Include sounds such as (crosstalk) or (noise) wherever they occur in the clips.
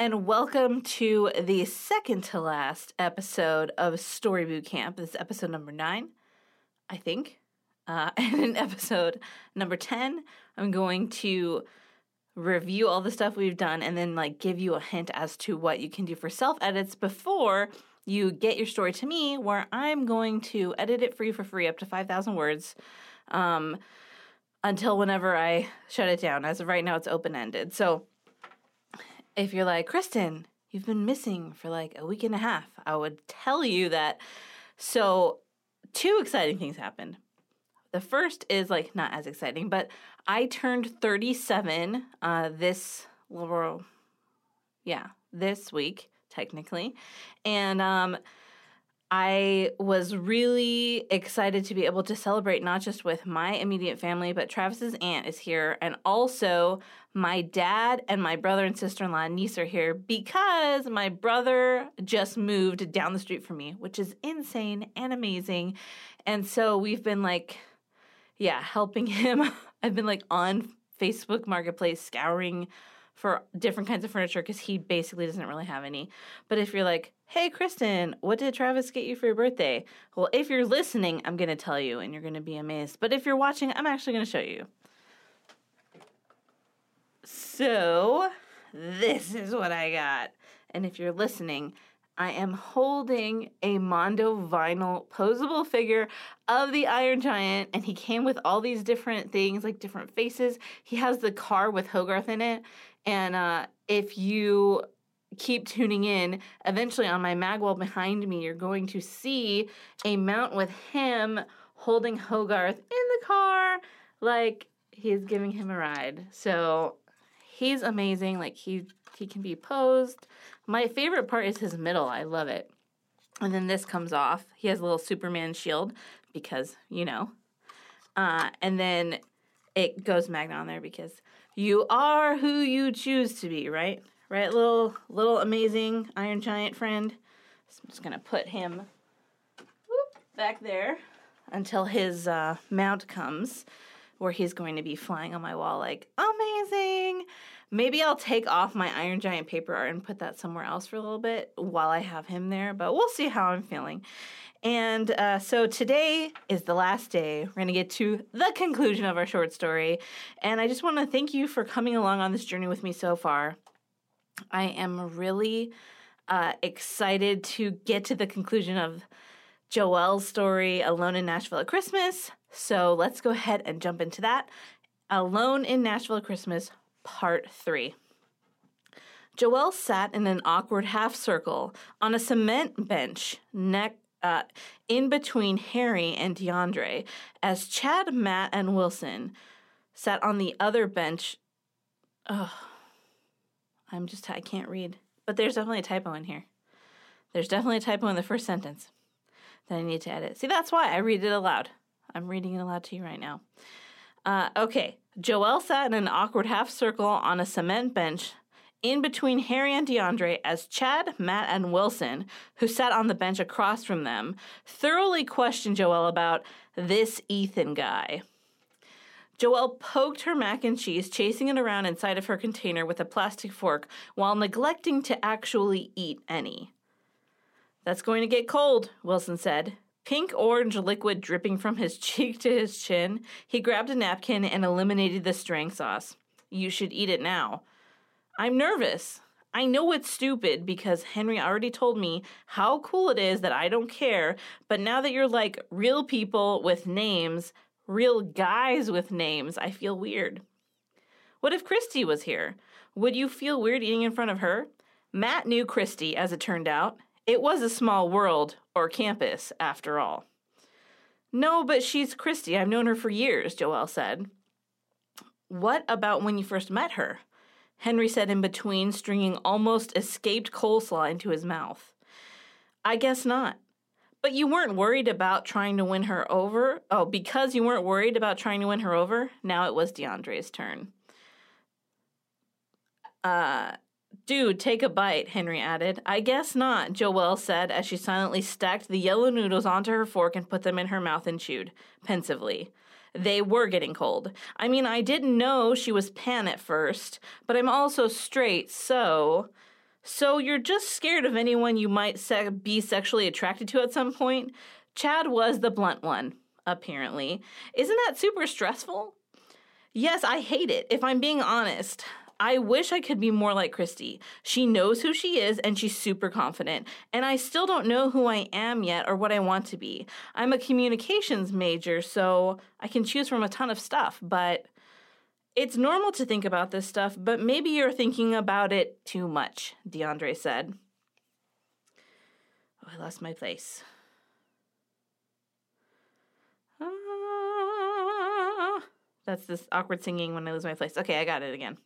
and welcome to the second to last episode of Story Boot Camp. This is episode number nine, I think. Uh, (laughs) and in episode number 10, I'm going to review all the stuff we've done and then like give you a hint as to what you can do for self edits before you get your story to me where i'm going to edit it for you for free up to 5000 words um, until whenever i shut it down as of right now it's open ended so if you're like kristen you've been missing for like a week and a half i would tell you that. So two exciting things happened. The first is like not as exciting, but I turned 37 uh, this little, yeah, this week technically, and um, I was really excited to be able to celebrate not just with my immediate family, but Travis's aunt is here, and also my dad and my brother and sister in law and niece are here because my brother just moved down the street from me, which is insane and amazing. And so we've been like yeah, helping (laughs) him. I've been like on Facebook Marketplace scouring for different kinds of furniture because he basically doesn't really have any. But if you're like, hey, Kristen, what did Travis get you for your birthday? Well, if you're listening, I'm going to tell you and you're going to be amazed. But if you're watching, I'm actually going to show you. So, this is what I got. And if you're listening, I am holding a Mondo vinyl posable figure of the Iron Giant, and he came with all these different things, like different faces. He has the car with Hogarth in it, and uh, if you keep tuning in, eventually on my mag wall behind me, you're going to see a mount with him holding Hogarth in the car, like he's giving him a ride. So he's amazing. Like he he can be posed. My favorite part is his middle. I love it. And then this comes off. He has a little Superman shield because, you know. Uh, and then it goes magnet on there because you are who you choose to be, right? Right, little little amazing Iron Giant friend. So I'm just gonna put him whoop, back there until his uh, mount comes, where he's going to be flying on my wall like amazing. Maybe I'll take off my Iron Giant paper art and put that somewhere else for a little bit while I have him there, but we'll see how I'm feeling. And uh, so today is the last day. We're going to get to the conclusion of our short story. And I just want to thank you for coming along on this journey with me so far. I am really uh, excited to get to the conclusion of Joelle's story, Alone in Nashville at Christmas. So let's go ahead and jump into that. Alone in Nashville at Christmas, Part 3. Joelle sat in an awkward half circle on a cement bench neck, uh, in between Harry and DeAndre as Chad, Matt, and Wilson sat on the other bench. Oh, I'm just, I can't read. But there's definitely a typo in here. There's definitely a typo in the first sentence that I need to edit. See, that's why I read it aloud. I'm reading it aloud to you right now. Uh, okay, Joelle sat in an awkward half circle on a cement bench in between Harry and DeAndre as Chad, Matt, and Wilson, who sat on the bench across from them, thoroughly questioned Joelle about this Ethan guy. Joelle poked her mac and cheese, chasing it around inside of her container with a plastic fork while neglecting to actually eat any. That's going to get cold, Wilson said. Pink orange liquid dripping from his (laughs) cheek to his chin, he grabbed a napkin and eliminated the strang sauce. You should eat it now. I'm nervous. I know it's stupid because Henry already told me how cool it is that I don't care, but now that you're like real people with names, real guys with names, I feel weird. What if Christy was here? Would you feel weird eating in front of her? Matt knew Christy, as it turned out. It was a small world, or campus, after all. No, but she's Christy. I've known her for years, Joelle said. What about when you first met her? Henry said in between, stringing almost escaped coleslaw into his mouth. I guess not. But you weren't worried about trying to win her over? Oh, because you weren't worried about trying to win her over? Now it was DeAndre's turn. Uh, dude, take a bite, Henry added. I guess not, Joelle said as she silently stacked the yellow noodles onto her fork and put them in her mouth and chewed, pensively. They were getting cold. I mean, I didn't know she was pan at first, but I'm also straight, so. So you're just scared of anyone you might se- be sexually attracted to at some point? Chad was the blunt one, apparently. Isn't that super stressful? Yes, I hate it, if I'm being honest. I wish I could be more like Christy. She knows who she is and she's super confident. And I still don't know who I am yet or what I want to be. I'm a communications major, so I can choose from a ton of stuff, but it's normal to think about this stuff, but maybe you're thinking about it too much, DeAndre said. Oh, I lost my place. Ah, that's this awkward singing when I lose my place. Okay, I got it again.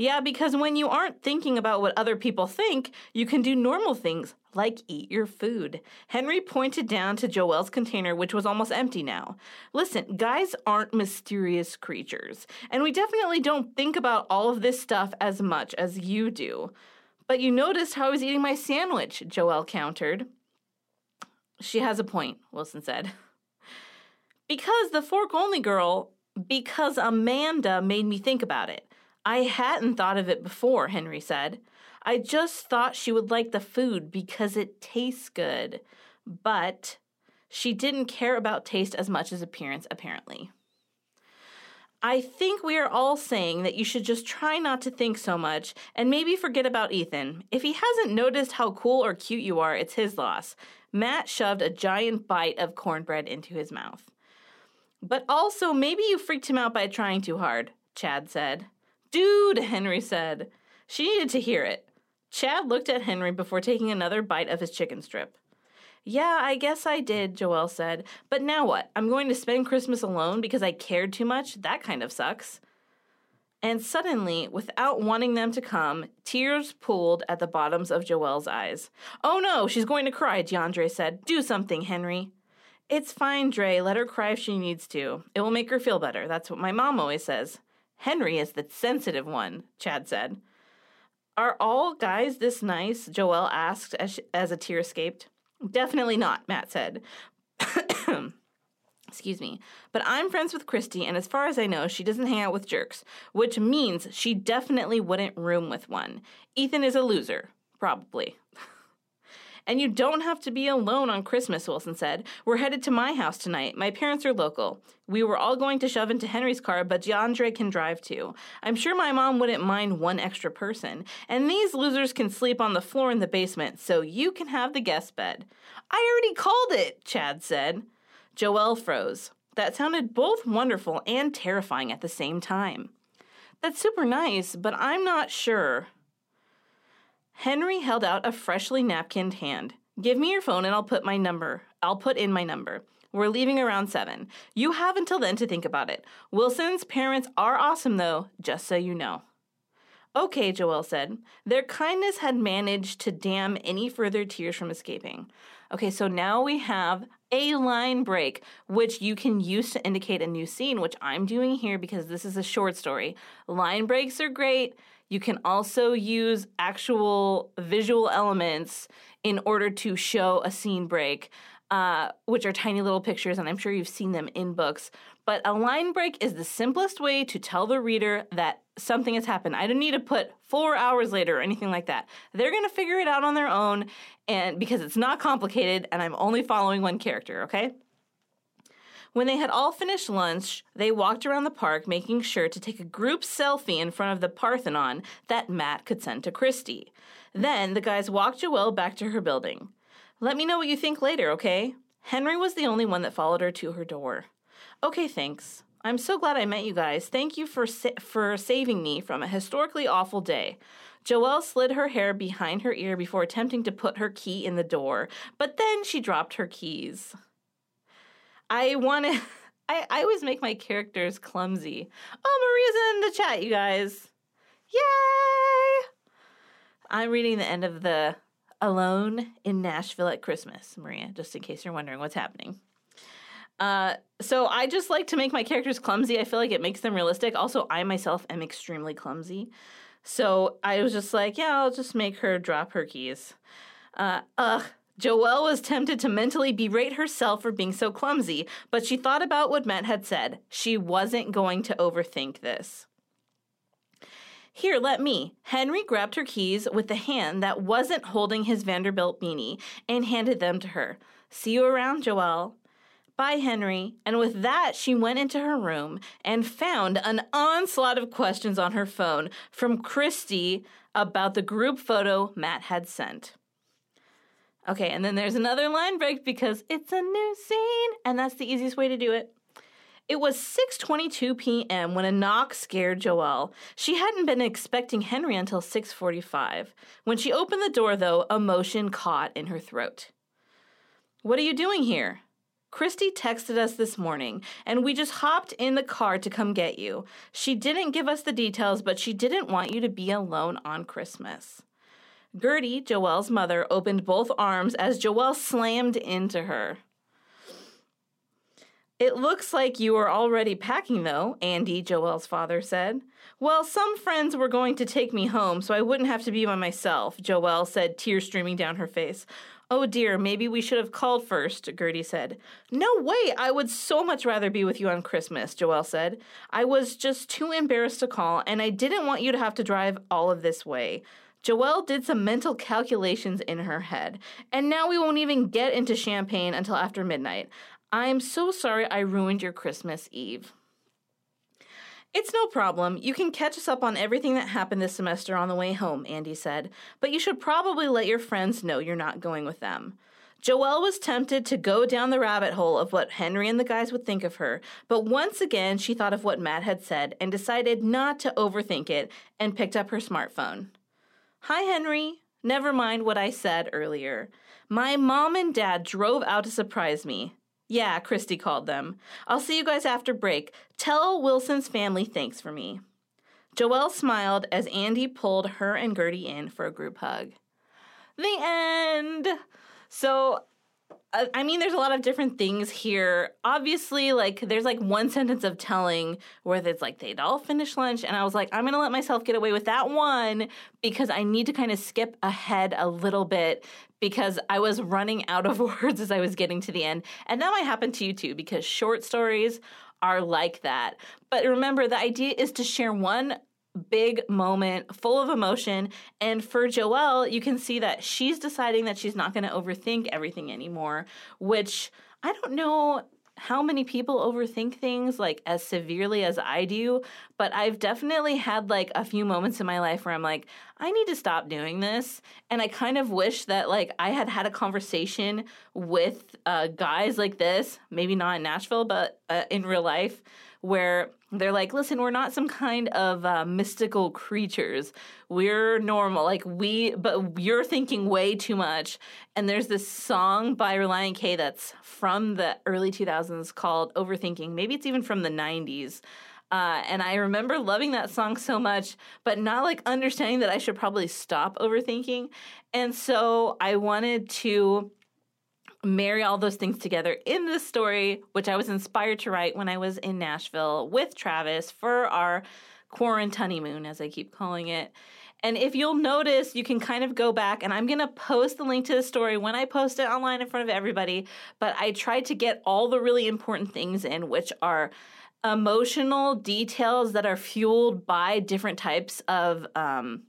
Yeah, because when you aren't thinking about what other people think, you can do normal things like eat your food. Henry pointed down to Joelle's container, which was almost empty now. Listen, guys aren't mysterious creatures, and we definitely don't think about all of this stuff as much as you do. But you noticed how I was eating my sandwich, Joelle countered. She has a point, Wilson said. Because the fork only girl, because Amanda made me think about it. I hadn't thought of it before, Henry said. I just thought she would like the food because it tastes good. But she didn't care about taste as much as appearance, apparently. I think we are all saying that you should just try not to think so much and maybe forget about Ethan. If he hasn't noticed how cool or cute you are, it's his loss. Matt shoved a giant bite of cornbread into his mouth. But also, maybe you freaked him out by trying too hard, Chad said. Dude, Henry said. She needed to hear it. Chad looked at Henry before taking another bite of his chicken strip. Yeah, I guess I did, Joelle said. But now what? I'm going to spend Christmas alone because I cared too much? That kind of sucks. And suddenly, without wanting them to come, tears pooled at the bottoms of Joelle's eyes. Oh no, she's going to cry, DeAndre said. Do something, Henry. It's fine, Dre. Let her cry if she needs to. It will make her feel better. That's what my mom always says. Henry is the sensitive one, Chad said. Are all guys this nice? Joelle asked as, she, as a tear escaped. Definitely not, Matt said. (coughs) Excuse me. But I'm friends with Christy, and as far as I know, she doesn't hang out with jerks, which means she definitely wouldn't room with one. Ethan is a loser, probably. (laughs) And you don't have to be alone on Christmas, Wilson said. We're headed to my house tonight. My parents are local. We were all going to shove into Henry's car, but DeAndre can drive too. I'm sure my mom wouldn't mind one extra person. And these losers can sleep on the floor in the basement, so you can have the guest bed. I already called it, Chad said. Joelle froze. That sounded both wonderful and terrifying at the same time. That's super nice, but I'm not sure. Henry held out a freshly napkined hand. Give me your phone and I'll put my number. I'll put in my number. We're leaving around 7. You have until then to think about it. Wilson's parents are awesome, though, just so you know. Okay, Joelle said. Their kindness had managed to dam any further tears from escaping. Okay, so now we have a line break, which you can use to indicate a new scene, which I'm doing here because this is a short story. Line breaks are great. You can also use actual visual elements in order to show a scene break, uh, which are tiny little pictures, and I'm sure you've seen them in books. But a line break is the simplest way to tell the reader that something has happened. I don't need to put four hours later or anything like that. They're going to figure it out on their own, and because it's not complicated, and I'm only following one character, okay? When they had all finished lunch, they walked around the park, making sure to take a group selfie in front of the Parthenon that Matt could send to Christy. Then the guys walked Joelle back to her building. Let me know what you think later, okay? Henry was the only one that followed her to her door. Okay, thanks. I'm so glad I met you guys. Thank you for sa- for saving me from a historically awful day. Joelle slid her hair behind her ear before attempting to put her key in the door, but then she dropped her keys. I want to. (laughs) I, I always make my characters clumsy. Oh, Maria's in the chat, you guys. Yay! I'm reading the end of the Alone in Nashville at Christmas, Maria, just in case you're wondering what's happening. Uh, so I just like to make my characters clumsy. I feel like it makes them realistic. Also, I myself am extremely clumsy. So I was just like, yeah, I'll just make her drop her keys. Uh, ugh. Joelle was tempted to mentally berate herself for being so clumsy, but she thought about what Matt had said. She wasn't going to overthink this. Here, let me. Henry grabbed her keys with the hand that wasn't holding his Vanderbilt beanie and handed them to her. See you around, Joelle. Bye, Henry. And with that, she went into her room and found an onslaught of questions on her phone from Christy about the group photo Matt had sent. Okay, and then there's another line break because it's a new scene, and that's the easiest way to do it. It was 6:22 p.m. when a knock scared Joelle. She hadn't been expecting Henry until 6:45. When she opened the door though, emotion caught in her throat. What are you doing here? Christy texted us this morning, and we just hopped in the car to come get you. She didn't give us the details, but she didn't want you to be alone on Christmas. Gertie, Joelle's mother, opened both arms as Joelle slammed into her. It looks like you are already packing, though, Andy, Joelle's father said. Well, some friends were going to take me home so I wouldn't have to be by myself, Joelle said, tears streaming down her face. Oh dear, maybe we should have called first, Gertie said. No way, I would so much rather be with you on Christmas, Joelle said. I was just too embarrassed to call, and I didn't want you to have to drive all of this way. Joelle did some mental calculations in her head, and now we won't even get into Champaign until after midnight. I'm so sorry I ruined your Christmas Eve. It's no problem. You can catch us up on everything that happened this semester on the way home, Andy said, but you should probably let your friends know you're not going with them. Joelle was tempted to go down the rabbit hole of what Henry and the guys would think of her, but once again she thought of what Matt had said and decided not to overthink it and picked up her smartphone. Hi, Henry. Never mind what I said earlier. My mom and dad drove out to surprise me. Yeah, Christy called them. I'll see you guys after break. Tell Wilson's family thanks for me. Joelle smiled as Andy pulled her and Gertie in for a group hug. The end. So Uh, I mean, there's a lot of different things here. Obviously, like there's like one sentence of telling where it's like they'd all finish lunch, and I was like, I'm gonna let myself get away with that one because I need to kind of skip ahead a little bit because I was running out of (laughs) words as I was getting to the end, and that might happen to you too because short stories are like that. But remember, the idea is to share one big moment full of emotion. And for Joelle, you can see that she's deciding that she's not going to overthink everything anymore, which I don't know how many people overthink things like as severely as I do, but I've definitely had like a few moments in my life where I'm like, I need to stop doing this. And I kind of wish that like I had had a conversation with uh, guys like this, maybe not in Nashville, but uh, in real life, where they're like, listen, we're not some kind of uh, mystical creatures. We're normal. Like, we, but you're thinking way too much. And there's this song by Relient K that's from the early 2000s called Overthinking. Maybe it's even from the 90s. Uh, and I remember loving that song so much, but not like understanding that I should probably stop overthinking. And so I wanted to marry all those things together in this story, which I was inspired to write when I was in Nashville with Travis for our quarantine moon, as I keep calling it. And if you'll notice, you can kind of go back, and I'm to post the link to the story when I post it online in front of everybody. But I tried to get all the really important things in, which are emotional details that are fueled by different types of um,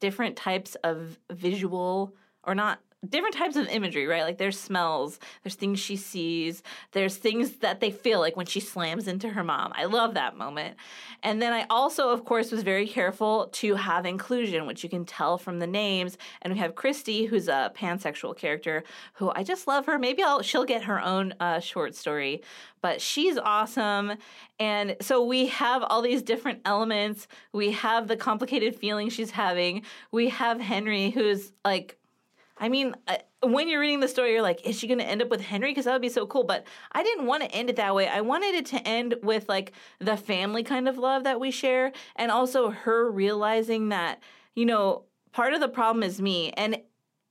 different types of visual or not different types of imagery, right? Like there's smells, there's things she sees, there's things that they feel like when she slams into her mom. I love that moment. And then I also, of course, was very careful to have inclusion, which you can tell from the names. And we have Christy, who's a pansexual character, who I just love her. Maybe I'll she'll get her own uh, short story, but she's awesome. And so we have all these different elements. We have the complicated feeling she's having. We have Henry, who's like I mean, uh, when you're reading the story, you're like, is she going to end up with Henry? Because that would be so cool. But I didn't want to end it that way. I wanted it to end with like the family kind of love that we share, and also her realizing that, you know, part of the problem is me. And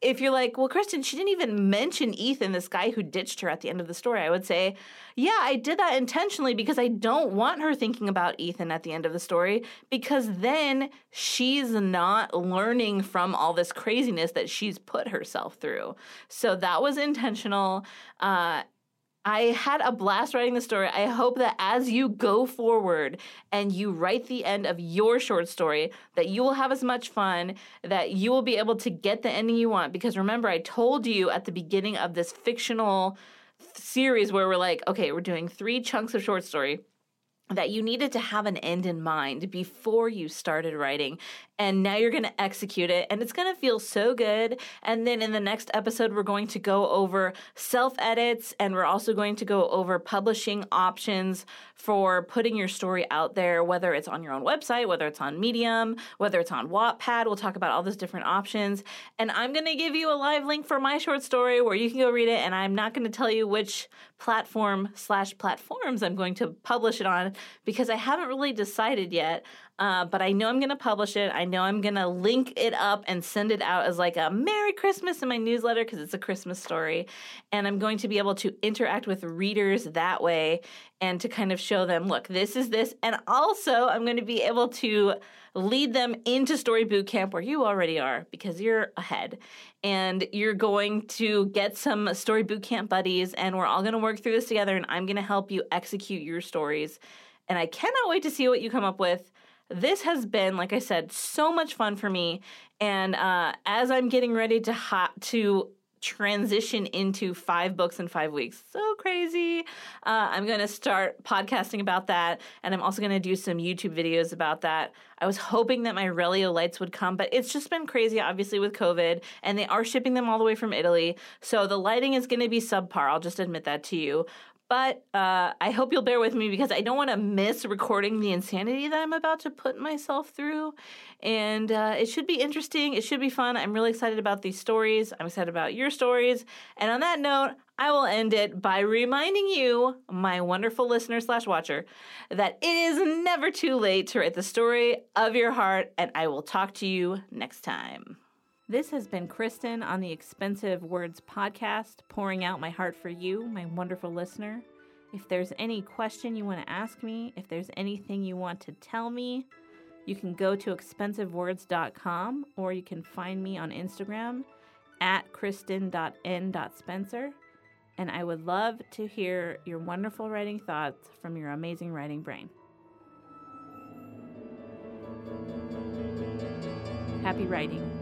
if you're like, well, Kristen, she didn't even mention Ethan, this guy who ditched her at the end of the story, I would say, yeah, I did that intentionally because I don't want her thinking about Ethan at the end of the story because then she's not learning from all this craziness that she's put herself through. So that was intentional. Uh, I had a blast writing the story. I hope that as you go forward and you write the end of your short story, that you will have as much fun, that you will be able to get the ending you want. Because remember, I told you at the beginning of this fictional series where we're like, okay, we're doing three chunks of short story that you needed to have an end in mind before you started writing and now you're going to execute it and it's going to feel so good. And then in the next episode we're going to go over self edits and we're also going to go over publishing options for putting your story out there whether it's on your own website whether it's on medium whether it's on wattpad. We'll talk about all those different options. And i'm going to give you a live link for my short story where you can go read it and i'm not going to tell you which platform slash platforms i'm going to publish it on because i haven't really decided yet uh, but I know I'm going to publish it. I know I'm going to link it up and send it out as like a Merry Christmas in my newsletter because it's a Christmas story. And I'm going to be able to interact with readers that way and to kind of show them, look, this is this. And also, I'm going to be able to lead them into Story Boot Camp where you already are because you're ahead. And you're going to get some Story Boot Camp buddies, and we're all going to work through this together. And I'm going to help you execute your stories. And I cannot wait to see what you come up with. This has been, like I said, so much fun for me. And uh, as I'm getting ready to ha- to transition into five books in five weeks. So crazy. Uh, I'm going to start podcasting about that. And I'm also going to do some YouTube videos about that. I was hoping that my Relio lights would come, but it's just been crazy, obviously, with COVID. And they are shipping them all the way from Italy. So the lighting is going to be subpar. I'll just admit that to you. But uh, I hope you'll bear with me because I don't want to miss recording the insanity that I'm about to put myself through. And uh, it should be interesting. It should be fun. I'm really excited about these stories. I'm excited about your stories. And on that note, I will end it by reminding you, my wonderful listener slash watcher, that it is never too late to write the story of your heart. And I will talk to you next time. This has been Kristen on the Expensive Words podcast, pouring out my heart for you, my wonderful listener. If there's any question you want to ask me, if there's anything you want to tell me, you can go to expensivewords.com or you can find me on Instagram at kristen.n.spencer. And I would love to hear your wonderful writing thoughts from your amazing writing brain. Happy writing.